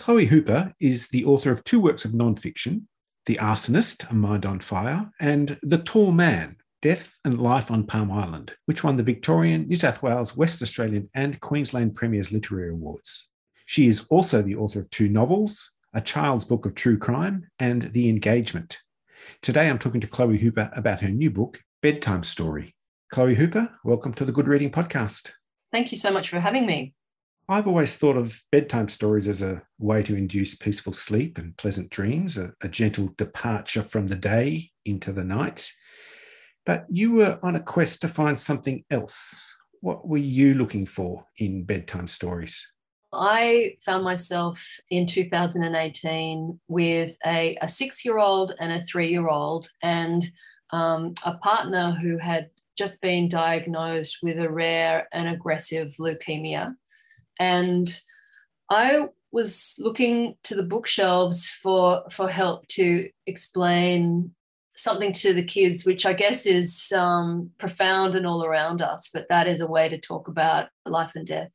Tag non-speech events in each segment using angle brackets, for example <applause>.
Chloe Hooper is the author of two works of nonfiction The Arsonist, A Mind on Fire, and The Tall Man, Death and Life on Palm Island, which won the Victorian, New South Wales, West Australian, and Queensland Premier's Literary Awards. She is also the author of two novels, A Child's Book of True Crime, and The Engagement. Today I'm talking to Chloe Hooper about her new book, Bedtime Story. Chloe Hooper, welcome to the Good Reading Podcast. Thank you so much for having me. I've always thought of bedtime stories as a way to induce peaceful sleep and pleasant dreams, a, a, gentle departure from the day into the night. But you were on a quest to find something else. What were you looking for in bedtime stories? I found myself in 2018 with a, a six year old and a three year old, and um, a partner who had just been diagnosed with a rare and aggressive leukemia. And I was looking to the bookshelves for, for help to explain something to the kids, which I guess is um, profound and all around us, but that is a way to talk about life and death.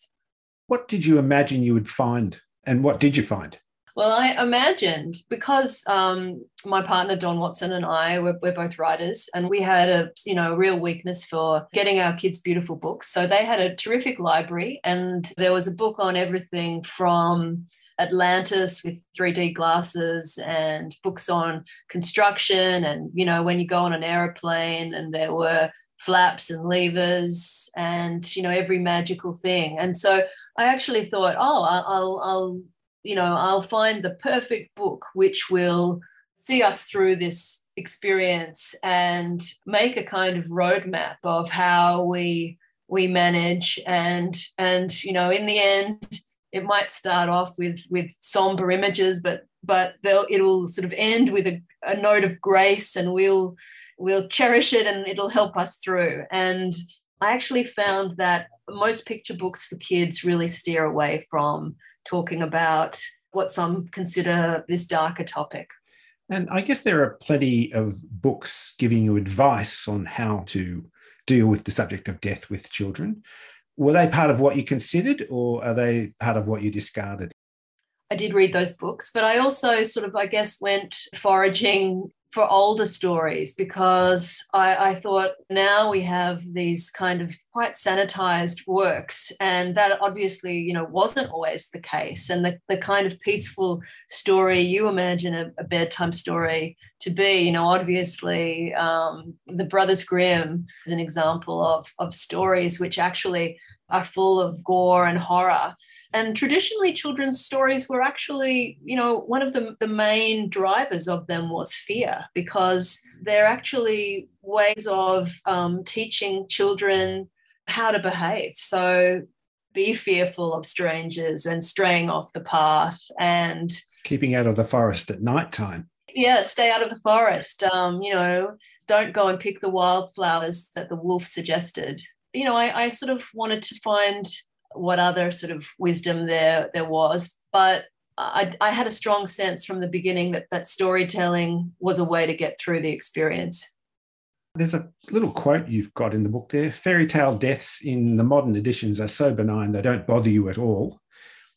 What did you imagine you would find, and what did you find? Well, I imagined because um, my partner Don Watson and I we're, we're both writers, and we had a you know real weakness for getting our kids beautiful books. So they had a terrific library, and there was a book on everything from Atlantis with 3D glasses and books on construction, and you know when you go on an aeroplane, and there were flaps and levers, and you know every magical thing. And so I actually thought, oh, I'll, I'll you know, I'll find the perfect book which will see us through this experience and make a kind of roadmap of how we we manage. And and you know in the end it might start off with with somber images but but it'll sort of end with a, a note of grace and we'll we'll cherish it and it'll help us through. And i actually found that most picture books for kids really steer away from talking about what some consider this darker topic. And I guess there are plenty of books giving you advice on how to deal with the subject of death with children. Were they part of what you considered, or are they part of what you discarded? I did read those books, but I also sort of, I guess, went foraging for older stories because I, I, thought now we have these kind of quite sanitized works and that obviously you know wasn't always the case. And the, the kind of peaceful story you imagine a, a bedtime story to be you know obviously um, the brothers grimm is an example of, of stories which actually are full of gore and horror. And traditionally, children's stories were actually, you know, one of the, the main drivers of them was fear, because they're actually ways of um, teaching children how to behave. So be fearful of strangers and straying off the path and keeping out of the forest at night time. Yeah, stay out of the forest. Um, you know, don't go and pick the wildflowers that the wolf suggested you know, I, I sort of wanted to find what other sort of wisdom there there was, but I, I had a strong sense from the beginning that that storytelling was a way to get through the experience. There's a little quote you've got in the book there fairy tale deaths in the modern editions are so benign they don't bother you at all.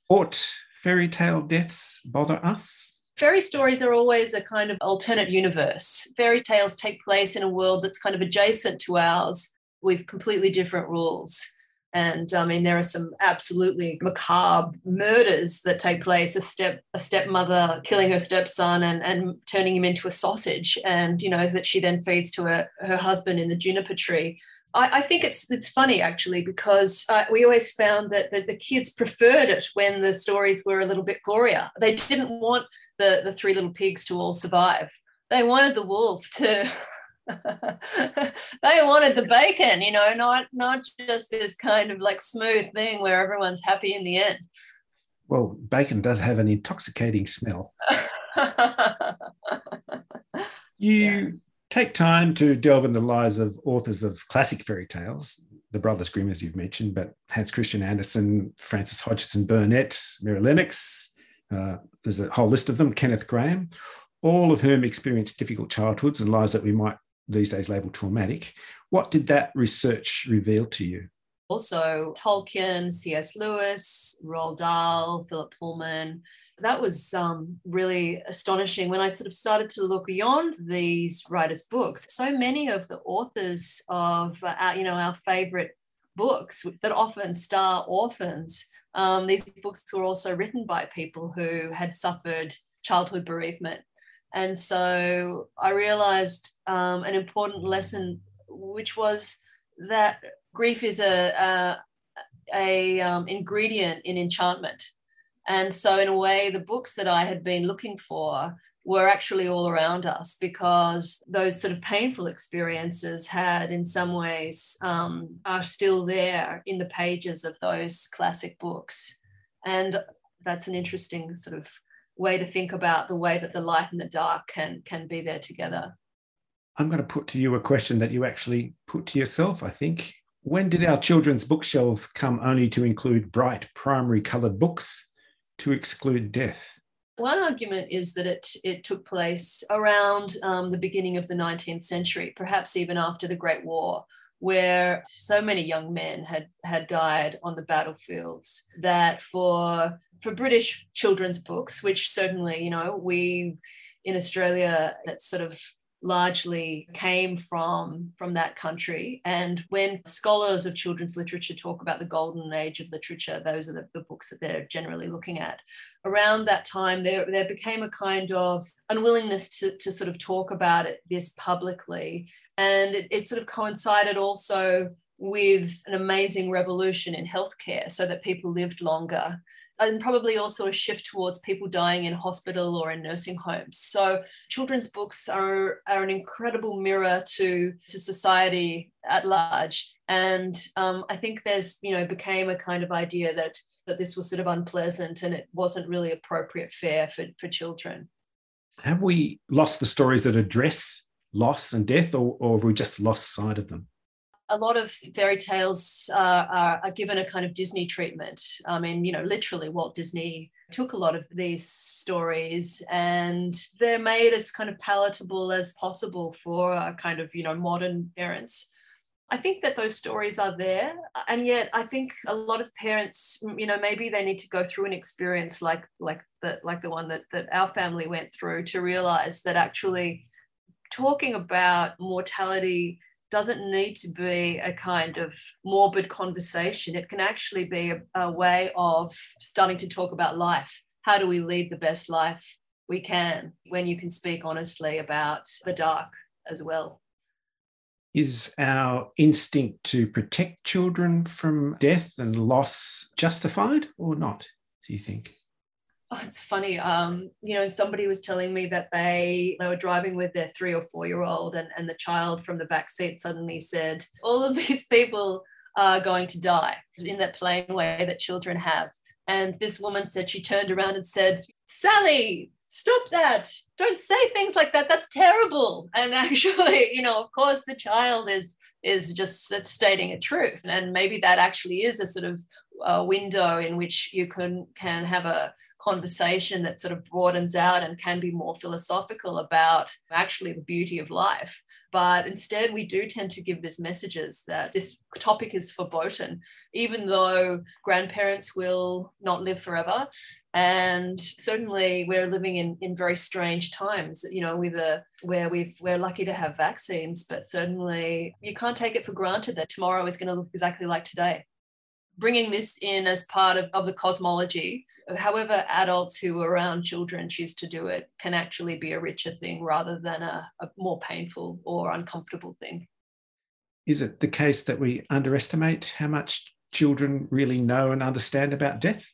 Ought fairy tale deaths bother us? Fairy stories are always a kind of alternate universe. Fairy tales take place in a world that's kind of adjacent to ours, with completely different rules. And I mean, there are some absolutely macabre murders that take place. A step, a stepmother killing her stepson and, and turning him into a sausage, and you know that she then feeds to her, her husband in the juniper tree. I, I think it's it's funny actually because uh, we always found that, that the kids preferred it when the stories were a little bit gorier. They didn't want the the three little pigs to all survive. They wanted the wolf to <laughs> <laughs> they wanted the bacon, you know, not not just this kind of like smooth thing where everyone's happy in the end. Well, bacon does have an intoxicating smell. <laughs> you yeah. take time to delve in the lives of authors of classic fairy tales, the Brothers Grimm, as you've mentioned, but Hans Christian Andersen, Frances Hodgson Burnett, Mary Lennox, uh, there's a whole list of them, Kenneth Grahame, all of whom experienced difficult childhoods and lives that we might these days label traumatic. What did that research reveal to you? Also, Tolkien, C.S. Lewis, Roald Dahl, Philip Pullman. That was um, really astonishing when I sort of started to look beyond these writers' books. So many of the authors of uh, our, you know our favorite books that often star orphans. Um, these books were also written by people who had suffered childhood bereavement and so I realized um, an important lesson, which was that grief is a, a, a um, ingredient in enchantment. And so, in a way, the books that I had been looking for were actually all around us because those sort of painful experiences had, in some ways, um, are still there in the pages of those classic books. And that's an interesting sort of way to think about the way that the light and the dark can can be there together. I'm going to put to you a question that you actually put to yourself, I think. When did our children's bookshelves come only to include bright primary coloured books to exclude death? One argument is that it, it took place around um, the beginning of the 19th century, perhaps even after the Great War, where so many young men had, had died on the battlefields that for for British children's books, which certainly, you know, we in Australia, that sort of largely came from from that country. And when scholars of children's literature talk about the golden age of literature those are the, the books that they're generally looking at. Around that time there, there became a kind of unwillingness to, to sort of talk about it this publicly. And it, it sort of coincided also with an amazing revolution in healthcare so that people lived longer and probably also a shift towards people dying in hospital or in nursing homes. So children's books are, are an incredible mirror to, to society at large. And um, I think there's, you know, became a kind of idea that that this was sort of unpleasant and it wasn't really appropriate fare for, for children. Have we lost the stories that address loss and death, or, or have we just lost sight of them? A lot of fairy tales uh, are, are, given a kind of Disney treatment. I mean, you know, literally Walt Disney took a lot of these stories and they're made as kind of palatable as possible for a kind of, you know, modern parents. I think that those stories are there. And yet I think a lot of parents, you know, maybe they need to go through an experience like like the like the one that, that our family went through to realize that actually talking about mortality doesn't need to be a kind of morbid conversation. It can actually be a, a, way of starting to talk about life. How do we lead the best life we can when you can speak honestly about the dark as well? Is our instinct to protect children from death and loss justified or not, do you think? Oh, it's funny. Um, you know, somebody was telling me that they they were driving with their three or four year old, and, and the child from the back seat suddenly said, "All of <laughs> these people are going to die," in that plain way that children have. And this woman said she turned around and said, "Sally, stop that! Don't say things like that. That's terrible." And <laughs> actually, you know, of course, the child is is just stating a truth, and maybe that actually is a sort of a window in which you can can have a conversation that sort of broadens out and can be more philosophical about actually the beauty of life. But instead, we do tend to give these messages that this topic is verboten, even though grandparents will not live forever. And certainly, we're living in, in very strange times. You know, with a where we've we're lucky to have vaccines, but certainly you can't take it for granted that tomorrow is going to look exactly like today bringing this in as part of, of the cosmology, however adults who are around children choose to do it, can actually be a richer thing rather than a, a more painful or uncomfortable thing. Is it the case that we underestimate how much children really know and understand about death?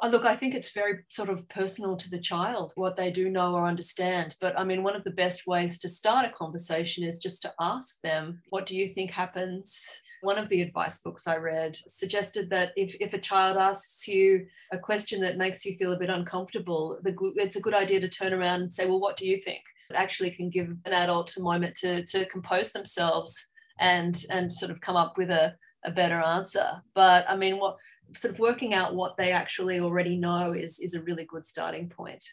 Oh, look, I think it's very sort of personal to the child what they do know or understand. But I mean, one of the best ways to start a conversation is just to ask them, What do you think happens? One of the advice books I read suggested that if, if a child asks you a question that makes you feel a bit uncomfortable, the, it's a good idea to turn around and say, Well, what do you think? It actually can give an adult a moment to, to compose themselves and, and sort of come up with a, a better answer. But I mean, what sort of working out what they actually already know is, is a really good starting point.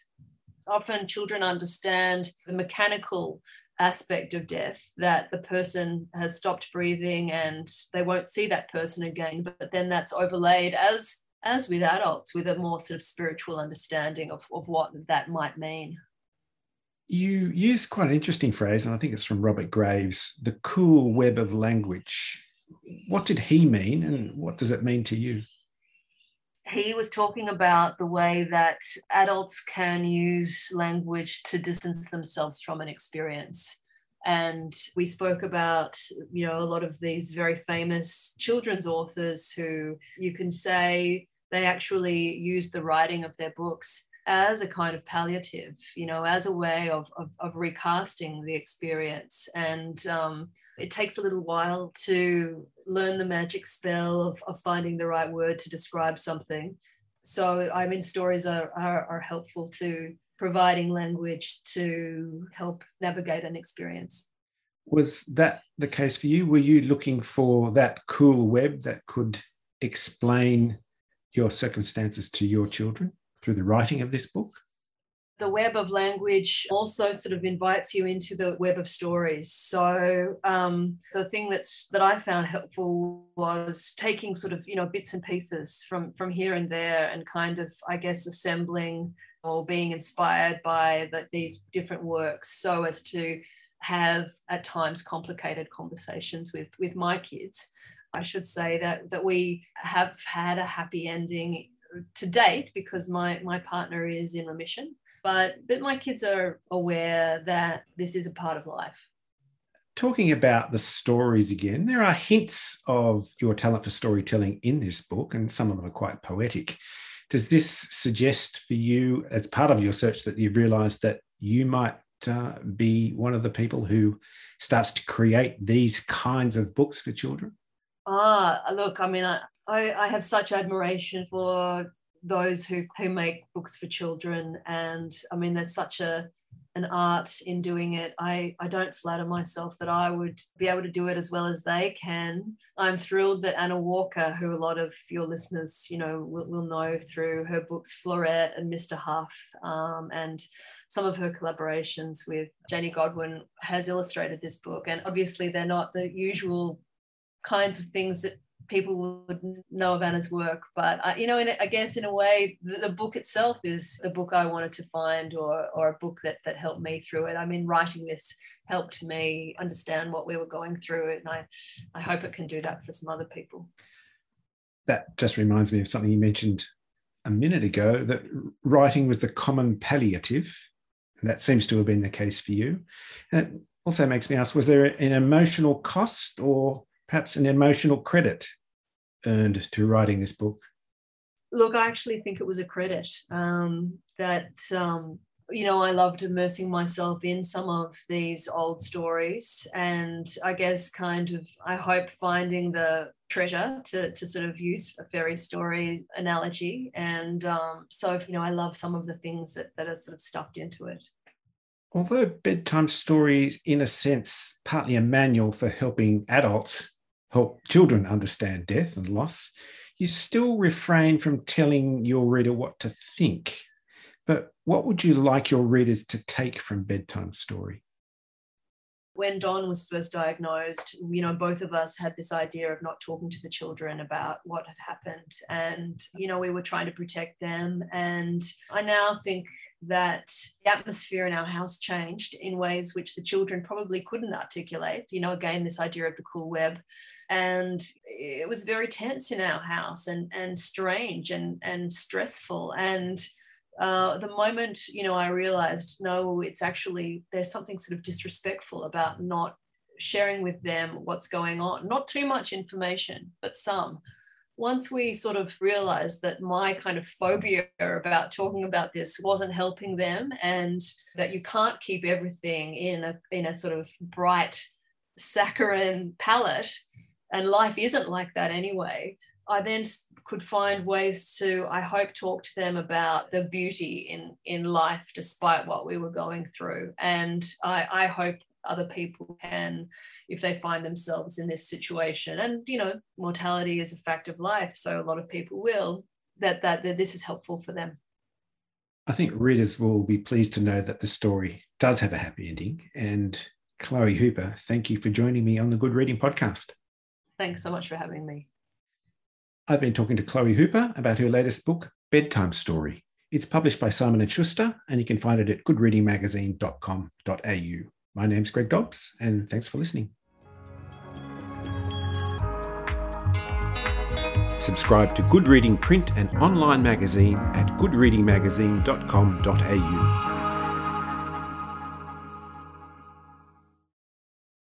Often children understand the mechanical aspect of death that the person has stopped breathing and they won't see that person again, but then that's overlaid as as with adults with a more sort of spiritual understanding of, of what that might mean. You use quite an interesting phrase, and I think it's from Robert Graves the cool web of language. What did he mean, and what does it mean to you? He was talking about the way that adults can use language to distance themselves from an experience. And we spoke about you know a lot of these very famous children's authors who you can say they actually used the writing of their books as a kind of palliative you know as a way of, of, of recasting the experience and um, it takes a little while to learn the magic spell of, of finding the right word to describe something. So, I mean, stories are, are, are helpful to providing language to help navigate an experience. Was that the case for you? Were you looking for that cool web that could explain your circumstances to your children through the writing of this book? the web of language also sort of invites you into the web of stories. So um, the thing that's that I found helpful was taking sort of you know bits and pieces from from here and there and kind of I guess assembling or being inspired by the, these different works so as to have at times complicated conversations with with my kids. I should say that that we have had a happy ending to date because my my partner is in remission but but my kids are aware that this is a part of life. Talking about the stories again there are hints of your talent for storytelling in this book and some of them are quite poetic. Does this suggest for you as part of your search that you've realized that you might uh, be one of the people who starts to create these kinds of books for children ah look i mean I, I, have such admiration for those who who make books for children. And i mean there's such a an art in doing it. I i don't flatter myself that i would be able to do it as well as they can. I'm thrilled that anna walker who a lot of your listeners you know will, will know through her books florette and mr huff um, and some of her collaborations with janey godwin has illustrated this book. And obviously they're not the usual kinds of things that people would know of Anna's work. But uh, you know, in, I guess in a way, the, the, book itself is the book I wanted to find, or or a book that that helped me through it. I mean, writing this helped me understand what we were going through, and I I hope it can do that for some other people. That just reminds me of something you mentioned a minute ago that writing was the common palliative. And that seems to have been the case for you. And it also makes me ask was there an emotional cost or perhaps an emotional credit earned to writing this book? Look, I actually think it was a credit um, that, um, you know, I loved immersing myself in some of these old stories. And I guess, kind of, I hope finding the treasure to, to sort of use a fairy story analogy. And um, so, if, you know, I love some of the things that, that are sort of stuffed into it. Although bedtime stories, in a sense, partly a manual for helping adults help children understand death and loss, you still refrain from telling your reader what to think. But what would you like your readers to take from bedtime story? When Don was first diagnosed, you know, both of us had this idea of not talking to the children about what had happened. And, you know, we were trying to protect them. And I now think that the atmosphere in our house changed in ways which the children probably couldn't articulate. You know, again, this idea of the cool web. And it was very tense in our house and, and strange and, and stressful. And uh, the moment you know I realized no, it's actually there's something sort of disrespectful about not sharing with them what's going on. Not too much information, but some once we sort of realized that my kind of phobia about talking about this wasn't helping them and that you can't keep everything in a in a sort of bright saccharine palette and life isn't like that anyway i then could find ways to i hope talk to them about the beauty in in life despite what we were going through. And i i hope other people can if they find themselves in this situation. And you know mortality is a fact of life so a lot of people will that that, that this is helpful for them. I think readers will be pleased to know that the story does have a happy ending. And chloe hooper thank you for joining me on the good reading podcast. Thanks so much for having me i've been talking to chloe hooper about her latest book bedtime story it's published by Simon & Schuster, and you can find it at goodreadingmagazine.com.au. My name's Greg Dobbs, and thanks for listening. Subscribe to Good Reading print and online magazine at goodreadingmagazine.com.au.